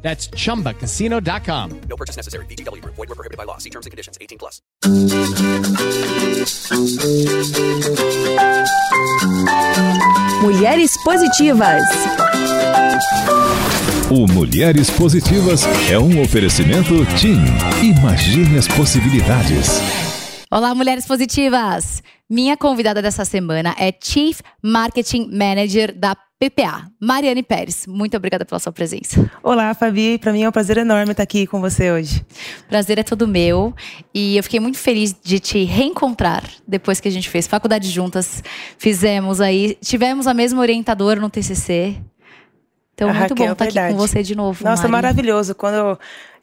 That's chumbacasino.com. No purchase necessary. VGW Group. Void were prohibited by law. See terms and conditions. 18 plus. Mulheres Positivas. O Mulheres Positivas é um oferecimento TIM. Imagine as possibilidades. Olá, mulheres positivas! Minha convidada dessa semana é Chief Marketing Manager da PPA, Mariane Pérez. Muito obrigada pela sua presença. Olá, Fabi. Para mim é um prazer enorme estar aqui com você hoje. Prazer é todo meu. E eu fiquei muito feliz de te reencontrar depois que a gente fez faculdade juntas. Fizemos aí, tivemos a mesma orientadora no TCC. Então, A muito Raquel, bom estar aqui verdade. com você de novo. Nossa, Mari. maravilhoso. Quando eu,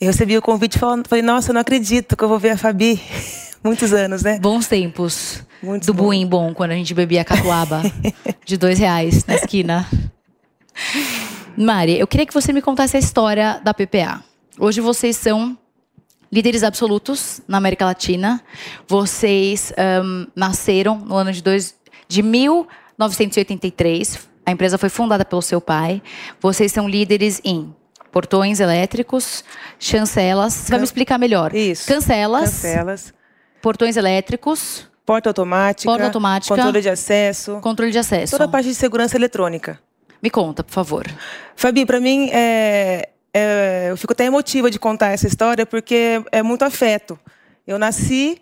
recebi o convite, falei, nossa, eu não acredito que eu vou ver a Fabi. Muitos anos, né? Bons tempos Muito do bom. Buim Bom, quando a gente bebia catuaba de dois reais na esquina. Mari, eu queria que você me contasse a história da PPA. Hoje vocês são líderes absolutos na América Latina. Vocês ahn, nasceram no ano de, dois, de 1983. A empresa foi fundada pelo seu pai. Vocês são líderes em portões elétricos, chancelas. Você vai me explicar melhor. Isso. Cancelas, Cancelas, portões elétricos, porta automática, Porta automática. controle de acesso, controle de acesso. toda a parte de segurança eletrônica. Me conta, por favor. Fabi, para mim, é, é- eu fico até emotiva de contar essa história porque é muito afeto. Eu nasci,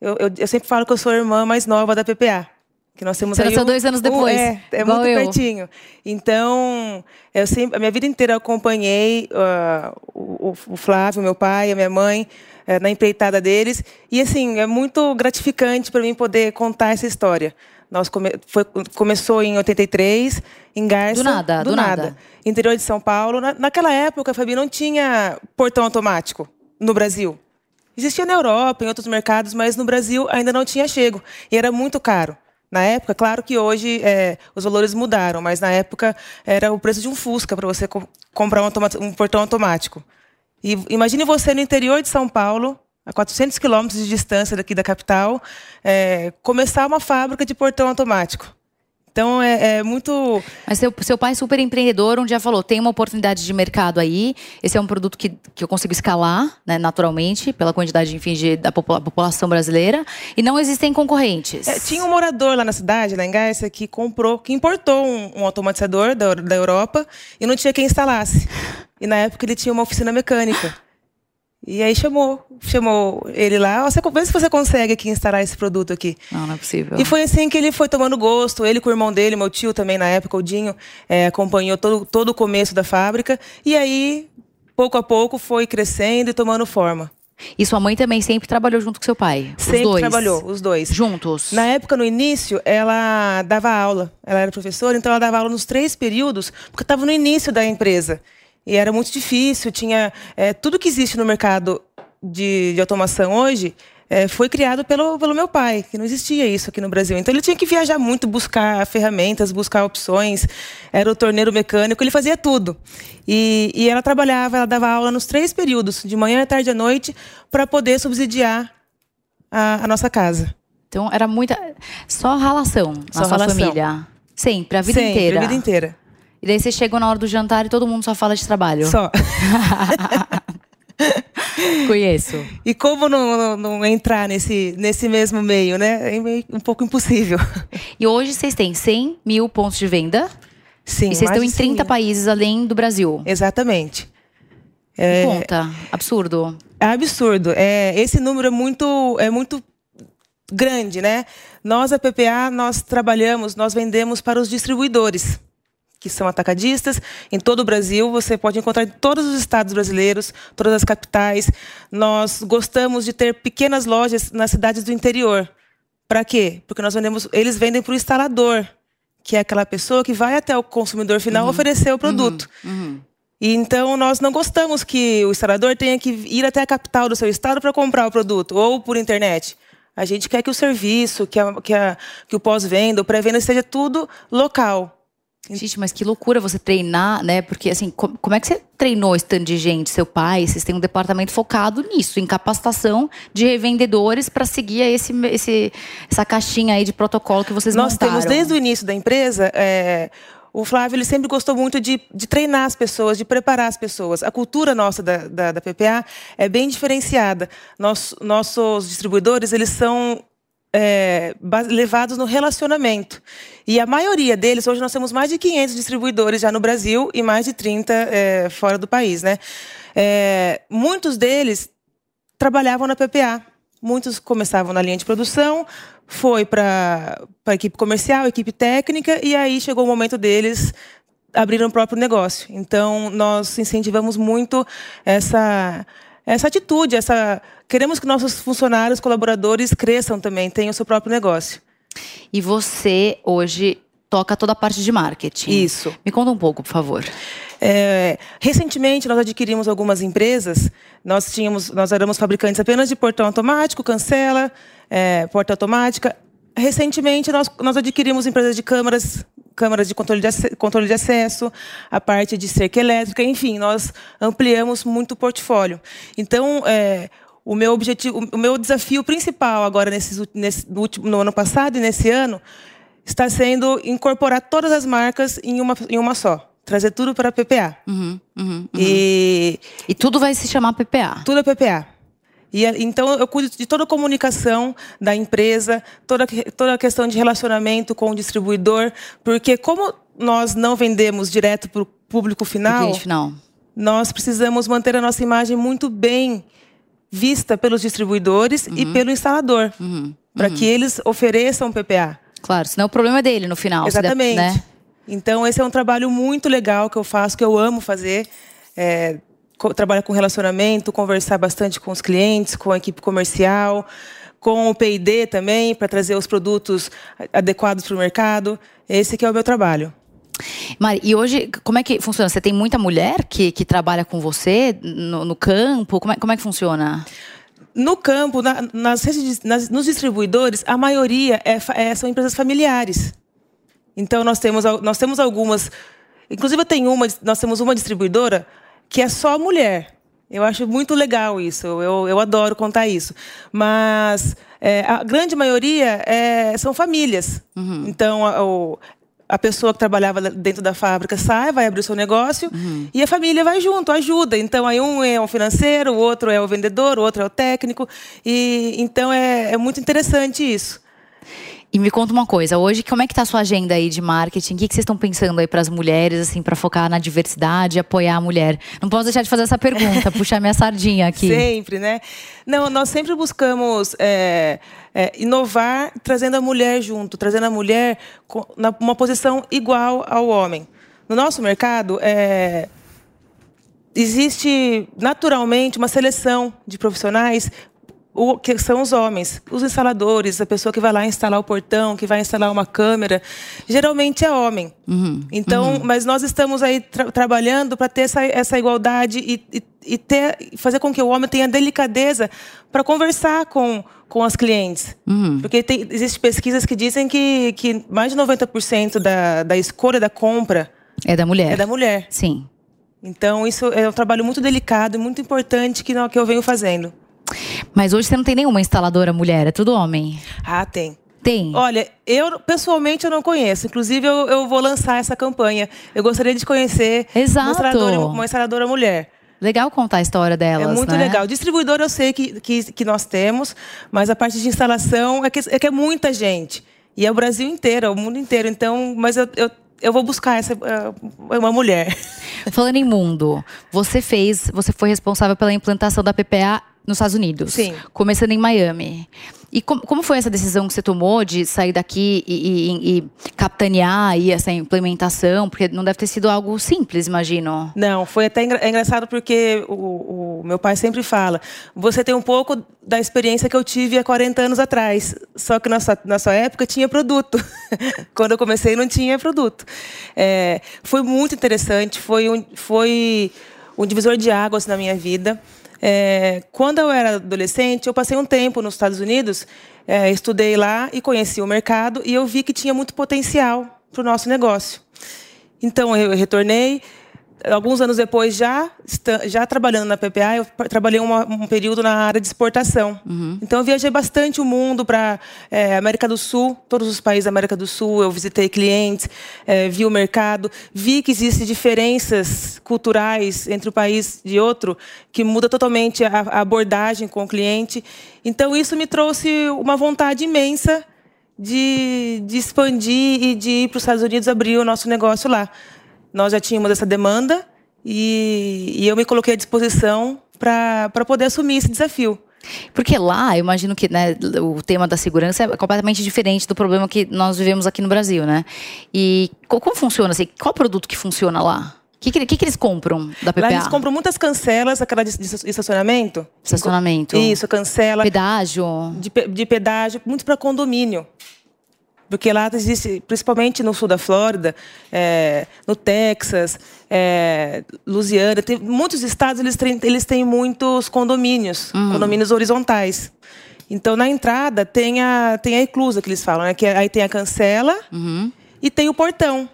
eu, eu- eu sempre falo que eu sou a irmã mais nova da PPA. Que nós temos Você aí um- dois anos um- depois, é, é igual muito eu. pertinho. Então, eu sempre, a minha vida inteira acompanhei ah, o, o- Flávio, meu pai, a minha mãe, eh, na empreitada deles. E, assim, é muito gratificante para mim poder contar essa história. Nós come- foi- começou em 83, em Garça. Do nada, do nada. Interior de São Paulo. Na- naquela época, Fabi, não tinha portão automático no Brasil. Existia na Europa, em outros mercados, mas no Brasil ainda não tinha chego. E era muito caro. Na época, claro que hoje é, os valores mudaram, mas na época era o preço de um Fusca para você co- comprar um, um portão automático. E imagine você no interior de São Paulo, a 400 quilômetros de distância daqui da capital, é, começar uma fábrica de portão automático. Então é, é muito Mas seu, seu pai é super empreendedor, um dia falou: tem uma oportunidade de mercado aí. Esse é um produto que, que eu consigo escalar, né, naturalmente, pela quantidade, enfim, de, da popula- população brasileira. E não existem concorrentes. É, tinha um morador lá na cidade, lá em Garça, que comprou, que importou um, um automatizador da, da Europa e não tinha quem instalasse. E na época ele tinha uma oficina mecânica. E aí chamou, chamou ele lá, "Ó, você, vê se você consegue aqui instalar esse produto aqui. Não, não é possível. E foi assim que ele foi tomando gosto. Ele com o irmão dele, meu tio também na época, o Dinho, eh, acompanhou todo, todo o começo da fábrica. E aí, pouco a pouco, foi crescendo e tomando forma. E sua mãe também sempre trabalhou junto com seu pai. os Sempre dois. trabalhou, os dois. Juntos. Na época, no início, ela dava aula. Ela era professora, então ela dava aula nos três períodos, porque estava no início da empresa. E era muito difícil, tinha... eh, tudo que existe no mercado de, de automação hoje eh, foi criado pelo, pelo meu pai, que não existia isso aqui no Brasil. Então ele tinha que viajar muito, buscar ferramentas, buscar opções. Era o torneiro mecânico, ele fazia tudo. E, e ela trabalhava, ela dava aula nos três períodos, de manhã, à tarde e à noite, para poder subsidiar a- a nossa casa. Então era muita. Só ralação Só na sua ralação. família. Sempre, a vida Sempre, inteira. A vida inteira. E daí você chega na hora do jantar e todo mundo só fala de trabalho. Só. Conheço. E como não, não- não entrar nesse, nesse mesmo meio, né? É meio- um pouco impossível. E hoje vocês têm 100 mil pontos de venda. Sim. e vocês estão em de 100 30 mil. países além do Brasil. Exatamente. Me Conta. Absurdo. É absurdo. É, esse número é muito, é muito grande, né? Nós, a PPA, nós trabalhamos, nós vendemos para os distribuidores, que são atacadistas. Em todo o Brasil, você pode encontrar em todos os estados brasileiros, todas as capitais. Nós gostamos de ter pequenas lojas nas cidades do interior. Para quê? Porque nós vendemos, eles vendem para o instalador, que é aquela pessoa que vai até o consumidor final oferecer o produto. E então nós não gostamos que o instalador tenha que ir até a capital do seu estado para comprar o produto ou por internet. A gente quer que o serviço, que, a, que, a, que o pós-venda, o pré-venda seja tudo local. Gente, mas que loucura você treinar, né? Porque assim, como, é que você treinou esse tanto de gente, seu pai? Vocês têm um departamento focado nisso, em capacitação de revendedores para seguir esse, esse, essa caixinha aí de protocolo que vocês Nós montaram. temos desde o início da empresa. É, o Flávio ele sempre gostou muito de, de, treinar as pessoas, de preparar as pessoas. A cultura nossa da, da, da PPA é bem diferenciada. Nos, nossos distribuidores eles são é, levados no relacionamento. E a maioria deles, hoje nós temos mais de 500 distribuidores já no Brasil e mais de 30 é, fora do país. Né? É, muitos deles trabalhavam na PPA. Muitos começavam na linha de produção, foi para a equipe comercial, equipe técnica, e aí chegou o momento deles abrir um próprio negócio. Então, nós incentivamos muito essa, essa atitude, essa queremos que nossos funcionários, colaboradores cresçam também, tenham o seu próprio negócio. E você hoje toca toda a parte de marketing. Isso. Me conta um pouco, por favor. É, recentemente nós adquirimos algumas empresas. Nós tínhamos, nós éramos fabricantes apenas de portão automático, cancela, é, porta automática. Recentemente nós, nós adquirimos empresas de câmaras, câmaras de controle de, controle de acesso, a parte de cerca elétrica, enfim, nós ampliamos muito o portfólio. Então, é, o meu objetivo, o meu desafio principal agora nesses, nesse, no, último, no ano passado e nesse ano está sendo incorporar todas as marcas em uma, em uma só. Trazer tudo para a PPA. Uhum, uhum, uhum. E, e tudo vai se chamar PPA. Tudo é PPA. E, então, eu cuido de toda a comunicação da empresa, toda, toda a questão de relacionamento com o distribuidor, porque como nós não vendemos direto para o público final, final, nós precisamos manter a nossa imagem muito bem vista pelos distribuidores uhum. e pelo instalador, uhum. para que uhum. eles ofereçam PPA. Claro, senão o problema é dele no final. Exatamente. Deve, né? Então, esse é um trabalho muito legal que eu faço, que eu amo fazer. É, trabalhar com relacionamento, conversar bastante com os clientes, com a equipe comercial, com o P&D também, para trazer os produtos adequados para o mercado. Esse que é o meu trabalho. Mari, e hoje, como é que funciona? Você tem muita mulher que, que trabalha com você no, no campo? Como é, como é que funciona? No campo, na, nas, nas, nos distribuidores, a maioria é, é, são empresas familiares. Então, nós temos, nós temos algumas... Inclusive, eu tenho uma, nós temos uma distribuidora que é só mulher. Eu acho muito legal isso, eu, eu adoro contar isso. Mas é, a grande maioria é, são famílias. Uhum. Então, a, o, a pessoa que trabalhava dentro da fábrica sai, vai abrir o seu negócio uhum. e a família vai junto, ajuda. Então, aí um é o financeiro, o outro é o vendedor, o outro é o técnico. E Então, é, é muito interessante isso. E me conta uma coisa, hoje como é que tá a sua agenda aí de marketing? O que, que vocês estão pensando aí para as mulheres, assim, para focar na diversidade, apoiar a mulher? Não posso deixar de fazer essa pergunta, puxar minha sardinha aqui. Sempre, né? Não, nós sempre buscamos é, é, inovar, trazendo a mulher junto, trazendo a mulher com uma posição igual ao homem. No nosso mercado, é, existe naturalmente uma seleção de profissionais o, que são os homens, os instaladores, a pessoa que vai lá instalar o portão, que vai instalar uma câmera, geralmente é homem. Uhum, então, uhum. mas nós estamos aí tra trabalhando para ter essa, essa igualdade e, e, e, ter, fazer com que o homem tenha delicadeza para conversar com, com as clientes. Uhum. Porque tem, existem pesquisas que dizem que, que mais de 90% da, da escolha da compra é da mulher. É da mulher. Sim. Então, isso é um trabalho muito delicado e muito importante que, que eu venho fazendo. Mas hoje você não tem nenhuma instaladora mulher, é tudo homem. Ah, tem. Tem. Olha, eu pessoalmente eu não conheço. Inclusive, eu, eu vou lançar essa campanha. Eu gostaria de conhecer Exato. Uma, instaladora, uma instaladora mulher. Legal contar a história delas. É muito né? legal. Distribuidor eu sei que, que, que, nós temos, mas a parte de instalação é que, é que é muita gente. E é o Brasil inteiro, é o mundo inteiro. Então, mas eu, eu, eu vou buscar essa uh, uma mulher. Falando em mundo, você fez, você foi responsável pela implantação da PPA nos Estados Unidos. Sim. Começando em Miami. E com, como foi essa decisão que você tomou de sair daqui e, e, e capitanear aí essa implementação? Porque não deve ter sido algo simples, imagino. Não, foi até engra é engraçado porque o, o, meu pai sempre fala: você tem um pouco da experiência que eu tive há 40 anos atrás. Só que na sua, na sua época tinha produto. Quando eu comecei, não tinha produto. É, foi muito interessante, foi um, foi um divisor de águas na minha vida. É, quando eu era adolescente, eu passei um tempo nos Estados Unidos, é, estudei lá e conheci o mercado e eu vi que tinha muito potencial para o nosso negócio. Então eu retornei, alguns anos depois, já, já trabalhando na PPA, eu trabalhei uma, um período na área de exportação. Uhum. Então, eu viajei bastante o mundo para é, América do Sul, todos os países da América do Sul. Eu visitei clientes, é, vi o mercado, vi que existem diferenças culturais entre um país e outro, que muda totalmente a, a abordagem com o cliente. Então, isso me trouxe uma vontade imensa de, de expandir e de ir para os Estados Unidos abrir o nosso negócio lá nós já tínhamos essa demanda e, e eu me coloquei à disposição para poder assumir esse desafio. Porque lá, eu imagino que né, o tema da segurança é completamente diferente do problema que nós vivemos aqui no Brasil, né? E como funciona? Assim, qual produto que funciona lá? O que, que, que, eles compram da PPA? Lá eles compram muitas cancelas, aquela de, de estacionamento. Estacionamento. Isso, cancela. Pedágio. De, de pedágio, muito para condomínio. Porque lá existe, principalmente no sul da Flórida, é, no Texas, é, Louisiana, tem muitos estados eles têm, eles têm muitos condomínios, uhum. condomínios horizontais. Então na entrada tem a tem a eclusa que eles falam, né? Que aí tem a cancela uhum. e tem o portão.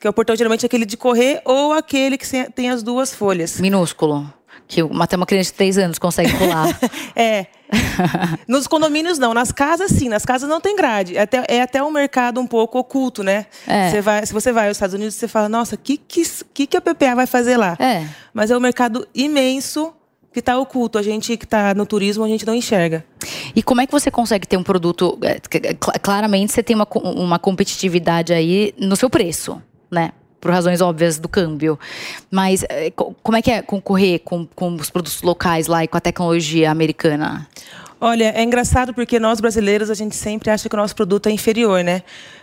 Que é o portão geralmente aquele de correr ou aquele que tem as duas folhas. Minúsculo que até uma criança de três anos consegue pular. é. Nos condomínios não, nas casas sim, nas casas não tem grade. É até, é até um mercado um pouco oculto, né? É. Você vai, se você vai aos Estados Unidos, você fala, nossa, o que, que, que a PPA vai fazer lá? É. Mas é um mercado imenso que está oculto. A gente que está no turismo, a gente não enxerga. E como é que você consegue ter um produto? É, claramente você tem uma, uma competitividade aí no seu preço, né? Por razões óbvias do câmbio. Mas eh, como é que é concorrer com, com os produtos locais lá e com a tecnologia americana? Olha, é engraçado porque nós brasileiros a gente sempre acha que o nosso produto é inferior, né?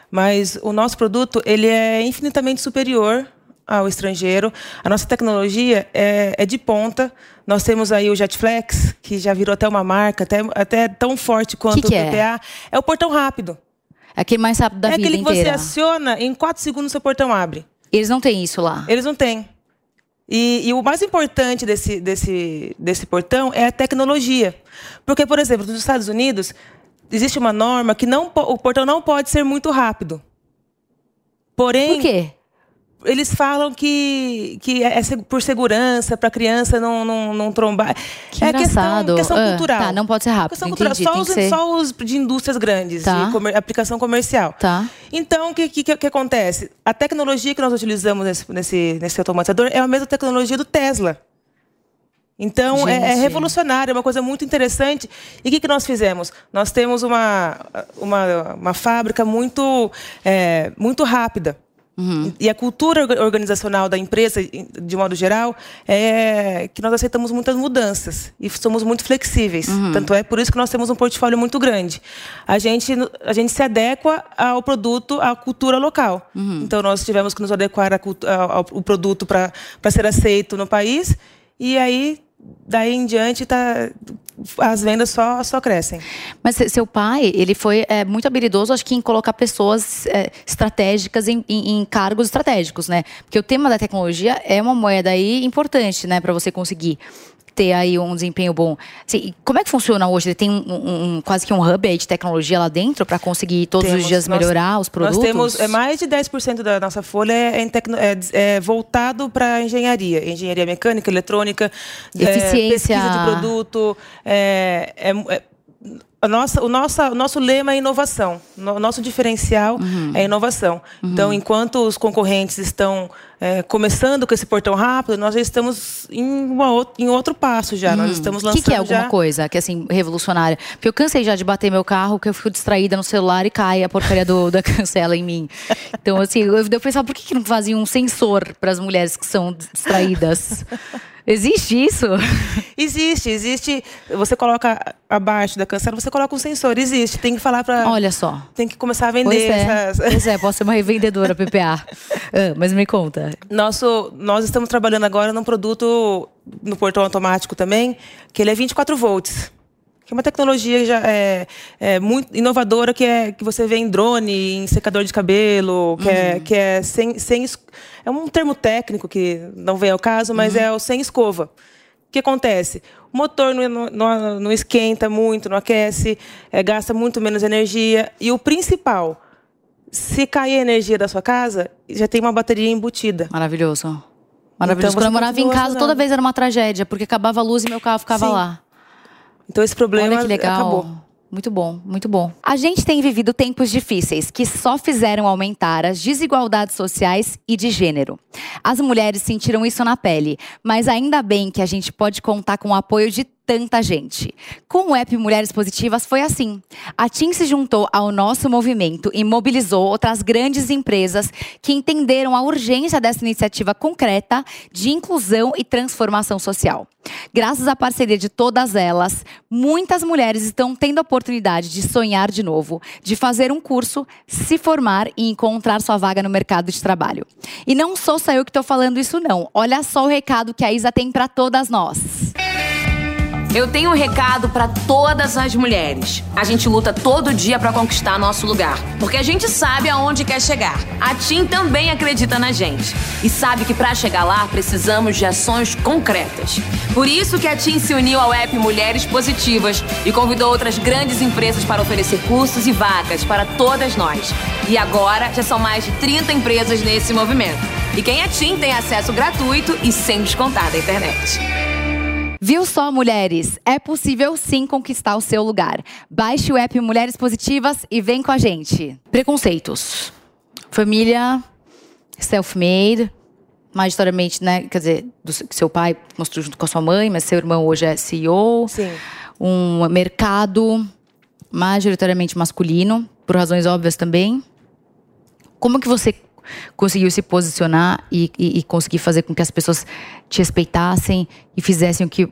Mas o nosso produto ele é infinitamente superior ao estrangeiro. A nossa tecnologia é, é, de ponta. Nós temos aí o Jetflex, que já virou até uma marca, até, até tão forte quanto que que o PPA. É? é? o portão rápido. É aquele mais rápido da é vida inteira. É aquele que você aciona, em quatro segundos seu portão abre. Eles não têm isso lá. Eles não têm. E, e, o mais importante desse, desse, desse portão é a tecnologia. Porque, por exemplo, nos Estados Unidos, existe uma norma que não, o portão não pode ser muito rápido. Porém. Por quê? Eles falam que, que é por segurança, para a criança não, não, não trombar. Que é engraçado. questão, questão ah, cultural. Tá, não pode ser rápido. Questão cultural. Só os, ser... só, os, de indústrias grandes, tá. de comer, aplicação comercial. Tá. Então, o que, que, que, acontece? A tecnologia que nós utilizamos nesse, nesse, nesse automatizador é a mesma tecnologia do Tesla. Então, é, é, revolucionário, é uma coisa muito interessante. E o que, que nós fizemos? Nós temos uma, uma, uma fábrica muito, é, muito rápida. Uhum. E a cultura organizacional da empresa, de modo geral, é que nós aceitamos muitas mudanças e somos muito flexíveis. Uhum. Tanto é por isso que nós temos um portfólio muito grande. A gente, a gente se adequa ao produto, à cultura local. Uhum. Então, nós tivemos que nos adequar ao, ao produto para ser aceito no país. E aí daí em diante tá, as vendas só, só crescem. Mas seu pai, ele foi é, muito habilidoso, acho que em colocar pessoas é, estratégicas em, em, em, cargos estratégicos, né? Porque o tema da tecnologia é uma moeda aí importante, né, para você conseguir ter aí um desempenho bom. Assim, como é que funciona hoje? Ele tem um, um, quase que um hub de tecnologia lá dentro para conseguir todos temos, os dias melhorar os produtos? Nós temos é, mais de 10% da nossa folha é, é, é, é voltado para engenharia. Engenharia mecânica, eletrônica, é, Eficiência. pesquisa de produto. é, a nossa, o, nossa, o nosso lema é inovação. O nosso diferencial uhum. é inovação. Uhum. Então, enquanto os concorrentes estão é, começando com esse portão rápido, nós já estamos em, uma, em outro passo já. Uhum. Nós estamos lançando. O que, que, é alguma já... coisa que assim, revolucionária? Porque eu cansei já de bater meu carro, que eu fico distraída no celular e cai a porcaria do, da cancela em mim. Então, assim, eu, eu pensava, por que, que não fazia um sensor para as mulheres que são distraídas? Existe isso? Existe, existe. Você coloca abaixo da cancela, você coloca um sensor. Existe, tem que falar para. Olha só. Tem que começar a vender Pois é, essas. pois é, posso ser uma revendedora PPA. Ah, mas me conta. Nosso, nós estamos trabalhando agora num produto no portão automático também, que ele é 24 volts. Que é uma tecnologia já é, é muito inovadora, que é que você vê em drone, em secador de cabelo, que é, que é sem, sem. É um termo técnico que não vem ao caso, mas é o sem escova. O que acontece? O motor não, não, não esquenta muito, não aquece, é, gasta muito menos energia. E o principal, se cair a energia da sua casa, já tem uma bateria embutida. Maravilhoso. Maravilhoso. Então, Quando eu morava em casa, toda funcionando. vez era uma tragédia, porque acabava a luz e meu carro ficava Sim. lá. Então esse problema Olha que legal. acabou. Muito bom, muito bom. A gente tem vivido tempos difíceis que só fizeram aumentar as desigualdades sociais e de gênero. As mulheres sentiram isso na pele, mas ainda bem que a gente pode contar com o apoio de tanta gente. Com o app Mulheres Positivas foi assim. A TIM se juntou ao nosso movimento e mobilizou outras grandes empresas que entenderam a urgência dessa iniciativa concreta de inclusão e transformação social. Graças à parceria de todas elas, muitas mulheres estão tendo a oportunidade de sonhar de novo, de fazer um curso, se formar e encontrar sua vaga no mercado de trabalho. E não sou só eu que estou falando isso não. Olha só o recado que a Isa tem para todas nós. Eu tenho um recado pra todas as mulheres. A gente luta todo dia pra conquistar nosso lugar, porque a gente sabe aonde quer chegar. A TIM também acredita na gente e sabe que pra chegar lá precisamos de ações concretas. Por isso que a TIM se uniu ao app Mulheres Positivas e convidou outras grandes empresas para oferecer cursos e vagas para todas nós. E agora já são mais de 30 empresas nesse movimento. E quem é TIM tem acesso gratuito e sem descontar da internet. Viu só, mulheres? É possível sim conquistar o seu lugar. Baixe o app Mulheres Positivas e vem com a gente. Preconceitos. Família self-made, majoritariamente, né? Quer dizer, do seu- que seu pai construiu junto com a sua mãe, mas seu irmão hoje é CEO. Sim. Um mercado majoritariamente masculino, por razões óbvias também. Como que você conseguiu se posicionar e, e, e conseguir fazer com que as pessoas te respeitassem e fizessem o que.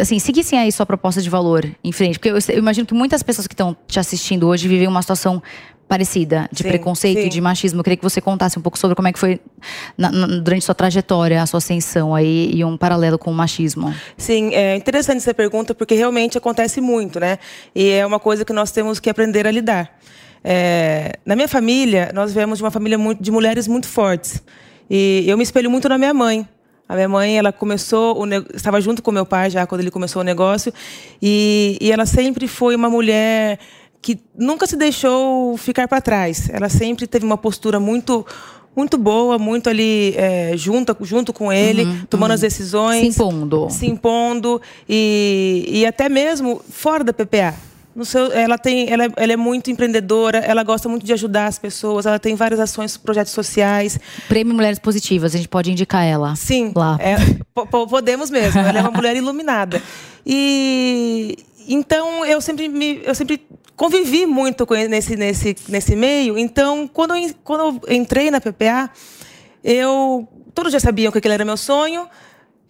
Assim, seguissem aí sua proposta de valor em frente? Porque eu, eu imagino que muitas pessoas que estão te assistindo hoje vivem uma situação parecida de Sim, preconceito sim. de machismo. Eu queria que você contasse um pouco sobre como é que foi na- na- durante sua trajetória, a sua ascensão aí e um paralelo com o machismo. Sim, é interessante essa pergunta porque realmente acontece muito, né? E é uma coisa que nós temos que aprender a lidar. É, na minha família, nós viemos de uma família muito, de mulheres muito fortes. E eu me espelho muito na minha mãe. A minha mãe, ela começou, o estava junto com meu pai já quando ele começou o negócio. E, e ela sempre foi uma mulher que nunca se deixou ficar para trás. Ela sempre teve uma postura muito muito boa, muito ali é, junto, junto com ele, tomando as decisões Se impondo. se impondo e, e até mesmo fora da PPA. Seu, ela, tem, ela, é- ela é muito empreendedora, ela gosta muito de ajudar as pessoas, ela tem várias ações, projetos sociais. Prêmio Mulheres Positivas, a gente pode indicar ela. Sim, Lá. é, po- po- podemos mesmo. Ela é uma mulher iluminada. E então eu sempre me, eu sempre convivi muito com nesse nesse nesse meio. Então quando eu, quando eu entrei na PPA, eu todos já sabiam que aquele era meu sonho.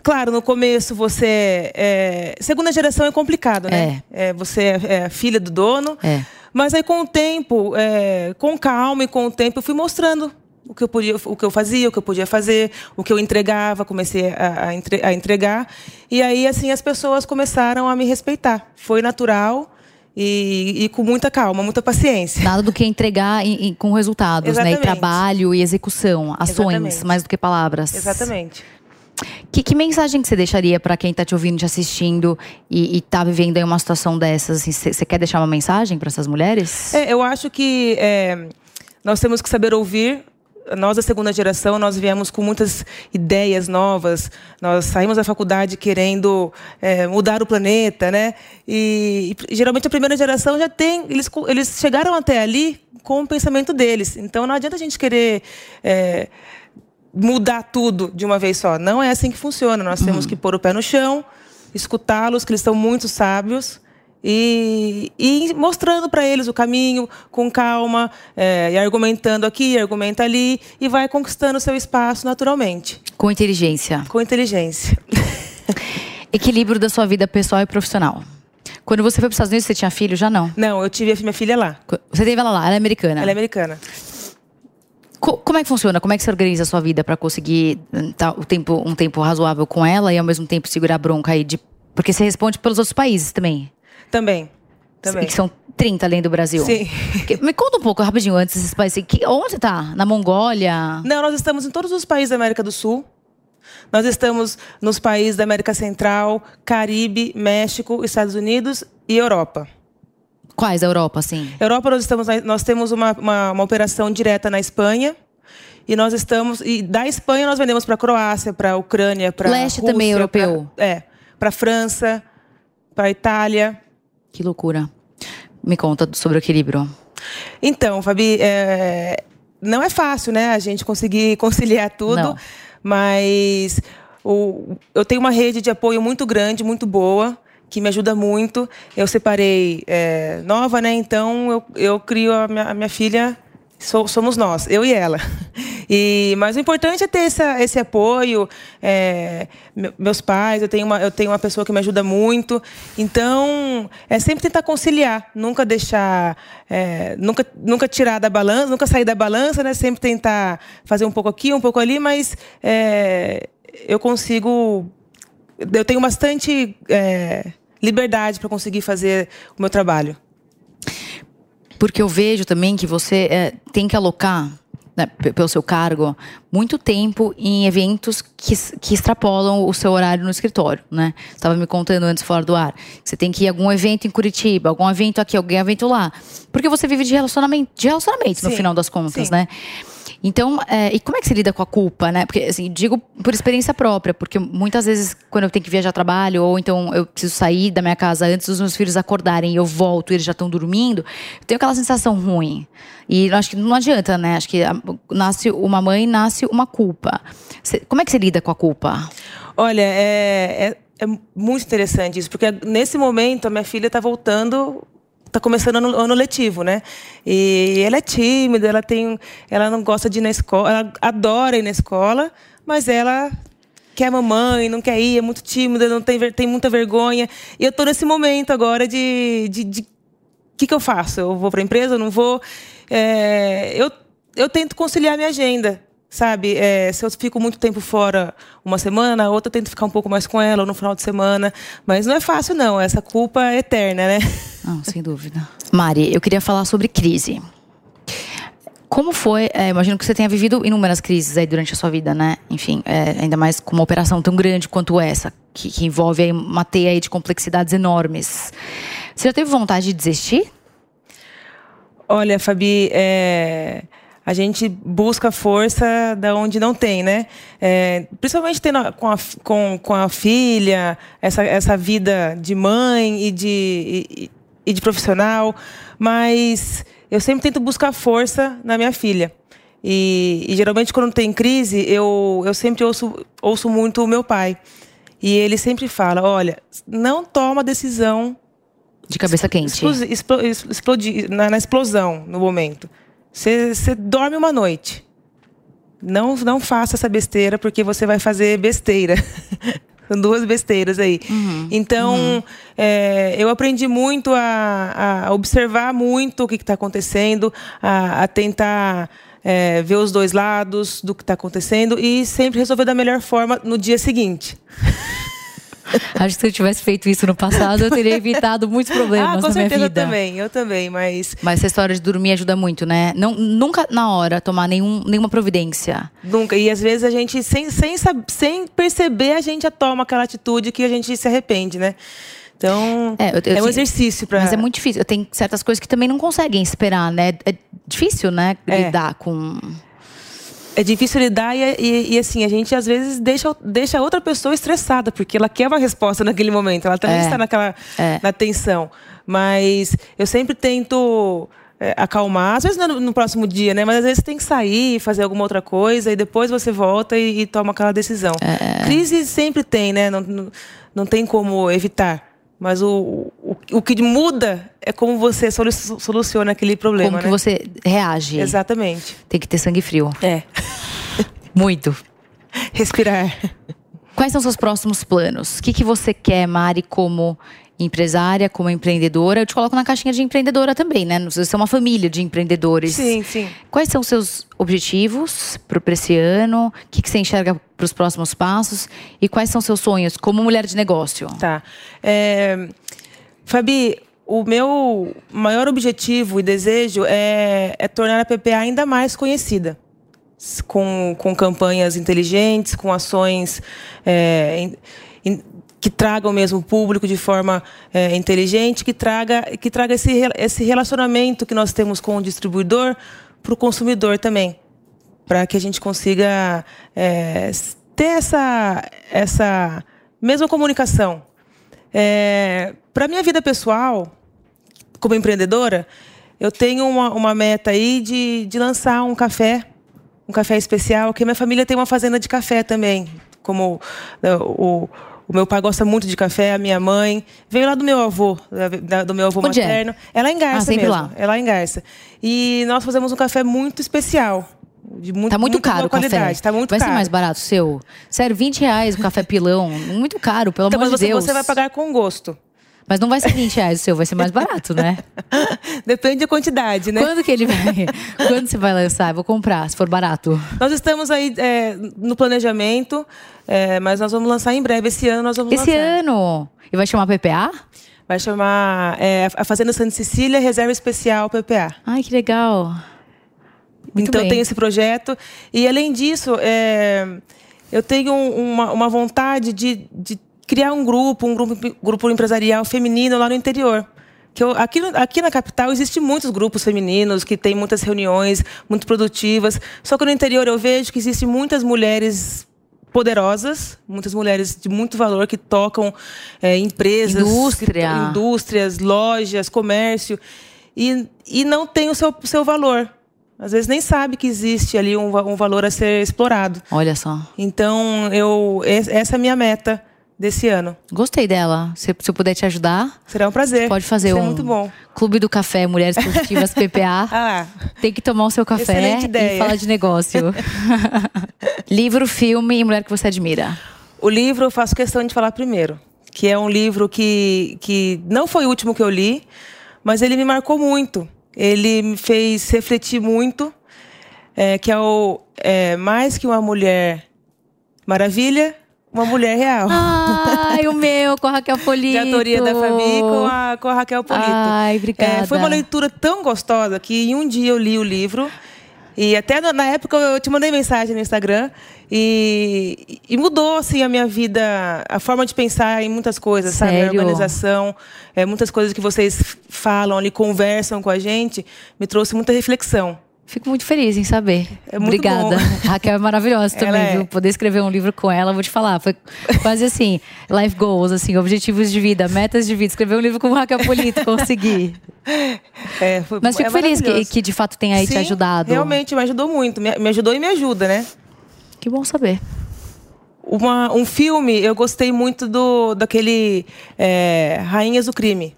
Claro, no começo você é, segunda geração é complicado, né? É, você é, é filha do dono. É. Mas aí com o tempo, é, com calma e com o tempo, eu fui mostrando o que eu podia, o que eu fazia, o que eu podia fazer, o que eu entregava, comecei a, a entre- a entregar. E aí assim as pessoas começaram a me respeitar. Foi natural e, e com muita calma, muita paciência. Nada do que entregar em- em- com resultados, né? E Exatamente. trabalho e execução, ações, Exatamente. mais do que palavras. Exatamente. Que, que mensagem que você deixaria para quem tá te ouvindo, te assistindo e, e tá vivendo aí uma situação dessas? Você quer deixar uma mensagem para essas mulheres? É, eu acho que é, nós temos que saber ouvir. Nós, da segunda geração, nós viemos com muitas ideias novas. Nós saímos da faculdade querendo é, mudar o planeta, né? E, e, geralmente a primeira geração já tem, eles, eles chegaram até ali com o pensamento deles. Então não adianta a gente querer é, mudar tudo de uma vez só. Não é assim que funciona. Nós temos que pôr o pé no chão, escutá-los, que eles são muito sábios. E, e mostrando para eles o caminho com calma, é, e argumentando aqui, argumenta ali, e vai conquistando o seu espaço naturalmente, Com inteligência. com inteligência. Equilíbrio da sua vida pessoal e profissional. Quando você foi para os Estados Unidos, você tinha filho? Já não. Não, eu tive a minha filha lá. Você teve ela lá, ela é americana. Ela é americana. Co- como é que funciona? Como é que você organiza a sua vida para conseguir hum, tá, o tempo, um tempo razoável com ela e ao mesmo tempo segurar a bronca aí de. Porque você responde pelos outros países também. Também. Também. Que são 30 além do Brasil. Sim. Me conta um pouco rapidinho antes desses países. Que, onde você tá? Na Mongólia? Não, nós estamos em todos os países da América do Sul. Nós estamos nos países da América Central, Caribe, México, Estados Unidos e Europa. Quais Europa, assim? Europa nós estamos nós temos uma, uma, uma operação direta na Espanha e nós estamos e da Espanha nós vendemos para Croácia, para Ucrânia, para Leste também europeu. é, para França, para Itália. Que loucura. Me conta sobre o equilíbrio. Então, Fabi, é, não é fácil, né, a gente conseguir conciliar tudo, Não. mas o- eu tenho uma rede de apoio muito grande, muito boa, que me ajuda muito. Eu separei é, nova, né? Então eu, eu crio a minha, a minha filha. so- somos nós, eu e ela. E, mas o importante é ter essa, esse apoio. é, me- meus pais, eu tenho, uma, eu tenho uma pessoa que me ajuda muito. Então, é sempre tentar conciliar, nunca deixar, é, nunca, nunca tirar da balança, nunca sair da balança, né? Sempre tentar fazer um pouco aqui, um pouco ali, mas é, eu consigo. Eu tenho bastante é, liberdade para conseguir fazer o meu trabalho. Porque eu vejo também que você é, tem que alocar, né, pelo seu cargo, muito tempo em eventos que, que extrapolam o seu horário no escritório, né? Estava me contando antes fora do ar. Você tem que ir a algum evento em Curitiba, algum evento aqui, algum evento lá. Porque você vive de relacionamento, de relacionamentos, no Sim, final das contas, sim. né? Então, é, e como é que você lida com a culpa, né? Porque, assim, digo por experiência própria, porque muitas vezes, quando eu tenho que viajar trabalho, ou então eu preciso sair da minha casa antes dos meus filhos acordarem e eu volto e eles já estão dormindo, eu tenho aquela sensação ruim. E acho que não adianta, né? Acho que a- nasce uma mãe, nasce uma culpa. Você- como é que você lida com a culpa? Olha, é, é, é muito interessante isso, porque nesse momento a minha filha está voltando, está começando ano, ano letivo, né? E ela é tímida, ela tem, ela não gosta de ir na escola, ela adora ir na escola, mas ela quer mamãe, não quer ir, é muito tímida, não tem, tem muita vergonha. E eu estou nesse momento agora de, de, de que, que eu faço? Eu vou para a empresa? Eu não vou? É, eu, eu tento conciliar minha agenda, sabe? É, se eu fico muito tempo fora uma semana, na outra tento ficar um pouco mais com ela, ou no final de semana. Mas não é fácil, não. Essa culpa é eterna, né? Não, sem dúvida. Mari, eu queria falar sobre crise. Como foi? é, imagino que você tenha vivido inúmeras crises aí durante a sua vida, né? Enfim, é, ainda mais com uma operação tão grande quanto essa, que, que envolve aí uma teia aí de complexidades enormes. Você já teve vontade de desistir? Olha, Fabi, é, a gente busca força da onde não tem, né? É, principalmente tendo a- com, a, com, com a filha, essa, essa vida de mãe e de, e, e de profissional, mas eu sempre tento buscar força na minha filha. E, e geralmente quando tem crise, eu, eu sempre ouço, ouço muito o meu pai. E ele sempre fala, olha, não toma decisão De cabeça quente? Explosi- explo- es- explodir na, na explosão no momento. Você dorme uma noite. Não, não faça essa besteira, porque você vai fazer besteira. São duas besteiras aí. Então, é, eu aprendi muito a, a observar muito o que está acontecendo, a, a tentar é, ver os dois lados do que está acontecendo e sempre resolver da melhor forma no dia seguinte. Acho que se eu tivesse feito isso no passado, eu teria evitado muitos problemas ah, com na minha certeza eu vida. também, eu também, mas Mas essa história de dormir ajuda muito, né? Não, nunca na hora tomar nenhum, nenhuma providência. Nunca. E às vezes a gente, sem, sem, sem perceber, a gente já toma aquela atitude que a gente se arrepende, né? Então, É, é, eu- eu- um exercício para. Mas é muito difícil. Tem certas coisas que também não conseguem esperar, né? É difícil, né? É. Lidar com. É difícil lidar e, e, e, assim, a gente às vezes deixa, deixa a outra pessoa estressada, porque ela quer uma resposta naquele momento. Ela também É. está naquela É. na tensão. Mas eu sempre tento é, acalmar, às vezes não é no, no próximo dia, né? Mas às vezes tem que sair, fazer alguma outra coisa, e depois você volta e, e toma aquela decisão. É. Crise sempre tem, né? Não, não, não tem como evitar. Mas o, o, o que muda é como você solu- soluciona aquele problema. como que né? você reage. Exatamente. Tem que ter sangue frio. É. Muito. Respirar. Quais são seus próximos planos? O que, que você quer, Mari, como empresária, como empreendedora. Eu te coloco na caixinha de empreendedora também, né? Você é uma família de empreendedores. Sim, sim. Quais são os seus objetivos para esse ano? O que, que você enxerga para os próximos passos? E quais são seus sonhos como mulher de negócio? Tá. É, Fabi, o meu maior objetivo e desejo é, é tornar a PPA ainda mais conhecida. Com, com campanhas inteligentes, com ações é, in, in, que tragam mesmo o público de forma é, inteligente, que traga, que traga esse, esse relacionamento que nós temos com o distribuidor para o consumidor também. Para que a gente consiga é, ter essa, essa mesma comunicação. É, para minha vida pessoal, como empreendedora, eu tenho uma, uma meta aí de, de lançar um café, um café especial, que minha família tem uma fazenda de café também. Como né, o, o meu pai gosta muito de café, a minha mãe. Veio lá do meu avô, do meu avô Onde é? materno. Ela é em Garça Ah, mesmo. lá. Ela é em Garça. E nós fazemos um café muito especial. De muito, Tá muito, boa caro o café. Tá muito Vai caro. ser mais barato o seu? Sério, 20 reais um café pilão. Muito caro, pelo Então, amor mas de Deus. você vai pagar com gosto. Mas não vai ser 20 reais o seu, vai ser mais barato, né? Depende da quantidade, né? Quando que ele vai. Quando você vai lançar? Eu vou comprar, se for barato. Nós estamos aí é, no planejamento, é, mas nós vamos lançar em breve. Esse ano nós vamos Esse lançar. ano. E vai chamar PPA? Vai chamar é, a Fazenda Santa Cecília Reserva Especial PPA. Ai, que legal. Muito então bem. tem esse projeto. E além disso, é, eu tenho uma, uma vontade de, de criar um grupo, um grupo, grupo empresarial feminino lá no interior. Que eu, aqui, aqui na capital existem muitos grupos femininos que têm muitas reuniões muito produtivas. Só que no interior eu vejo que existem muitas mulheres poderosas, muitas mulheres de muito valor que tocam é, empresas, Indústria. que indústrias, lojas, comércio e, e não tem o seu, seu valor. Às vezes nem sabe que existe ali um, um valor a ser explorado. Olha só. Então, eu, es- essa é a minha meta desse ano. Gostei dela. Se, se eu puder te ajudar, Será um prazer. pode fazer Isso um É muito bom. Clube do Café Mulheres Positivas PPA. Ah, Tem que tomar o seu café Excelente e falar de negócio. Livro, filme e mulher que você admira. o livro eu faço questão de falar primeiro, que é um livro que, que não foi o último que eu li, mas ele me marcou muito. Ele me fez refletir muito, é, que é o é, Mais que uma Mulher Maravilha, uma Mulher Real. Ai, o meu, com a Raquel Polito. de autoria da Fabi com a, com a Raquel Polito. Ai, obrigada. É, foi uma leitura tão gostosa que em um dia eu li o livro. E até na- época eu te mandei mensagem no Instagram e, e mudou assim a minha vida, a forma de pensar em muitas coisas, sabe? A Sério? organização, é, muitas coisas que vocês falam ali, conversam com a gente, me trouxe muita reflexão. Fico muito feliz em saber. É Obrigada. bom. Raquel é maravilhosa também, é. viu? Poder escrever um livro com ela, vou te falar. Foi quase assim, life goals, assim, objetivos de vida, metas de vida. Escrever um livro com Raquel Polito, consegui. É, foi- Mas fico é feliz que, que de fato tenha aí te Sim, ajudado. Realmente, me ajudou muito. Me, me ajudou e me ajuda, né? Que bom saber. Uma, um filme, eu gostei muito do daquele é, Rainhas do Crime.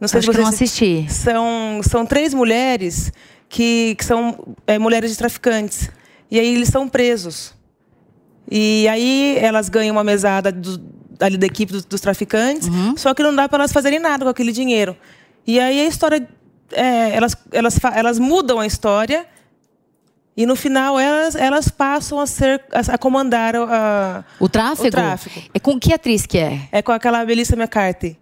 Não sei Acho se que não vocês assisti. são são três mulheres que, que são é, mulheres de traficantes e aí eles são presos e aí elas ganham uma mesada do, ali da equipe dos, dos traficantes Uhum. só que não dá para elas fazerem nada com aquele dinheiro e aí a história é, elas elas elas mudam a história e no final elas elas passam a ser a, a comandar a, O tráfego? O tráfego. É com que atriz que é? é com aquela Melissa McCarthy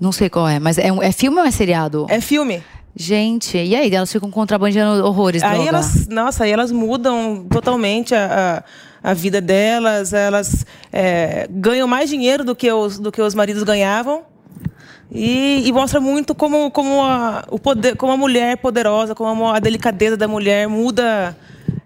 Não sei qual é, mas é, um- é filme ou é seriado? é filme Gente, e aí? Elas ficam contrabandeando horrores, Aí droga. elas, nossa, aí elas mudam totalmente a, a, a vida delas, elas é, ganham mais dinheiro do que os, do que os maridos ganhavam. E, e mostra muito como, como, a, o poder, como a mulher poderosa, como a delicadeza da mulher muda,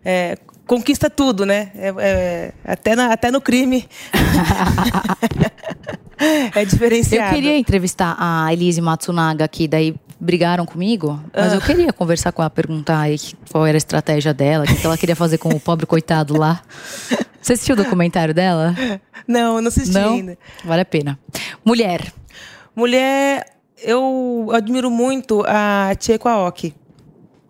é, conquista tudo, né? É, é, até, na, até no crime. é Eu diferenciado. queria entrevistar a Elise Matsunaga aqui, daí brigaram comigo, mas Ah. eu queria conversar com ela, perguntar aí qual era a estratégia dela, o que ela queria fazer com o pobre coitado lá. Você assistiu o documentário dela? Não, eu não assisti Não? ainda. Vale a pena. Mulher. Mulher, eu admiro muito a Chieko Aoki.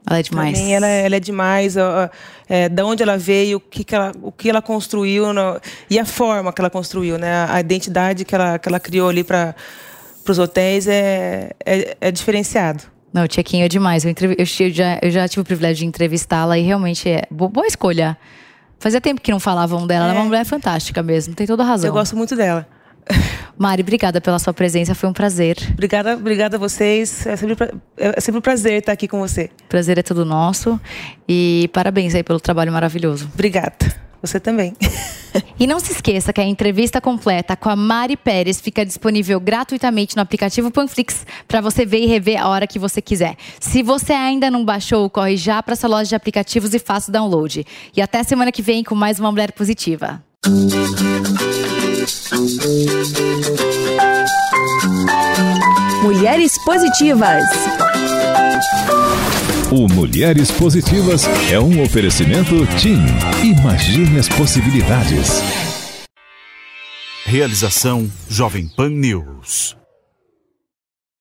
Ela é demais. Pra mim, ela, ela é demais. Ó, é, da onde ela veio, o que, que, ela, o que ela construiu no, e a forma que ela construiu, né? A identidade que ela, que ela criou ali para os hotéis é, é, é diferenciado. Não, o Tchequinho é demais. Eu, eu, já, eu já tive o privilégio de entrevistá-la e realmente é boa escolha. Fazia tempo que não falavam dela. É. Ela é uma mulher fantástica mesmo, tem toda a razão. Eu gosto muito dela. Mari, obrigada pela sua presença, foi um prazer. Obrigada, obrigada a vocês. É sempre, é sempre um prazer estar aqui com você. Prazer é todo nosso. E parabéns aí pelo trabalho maravilhoso. Obrigada. Você também. e não se esqueça que a entrevista completa com a Mari Pérez fica disponível gratuitamente no aplicativo Panflix para você ver e rever a hora que você quiser. Se você ainda não baixou, corre já para sua loja de aplicativos e faça o download. E até semana que vem com mais uma Mulher Positiva. Mulheres Positivas. O Mulheres Positivas é um oferecimento TIM. Imagine as possibilidades. Realização Jovem Pan News.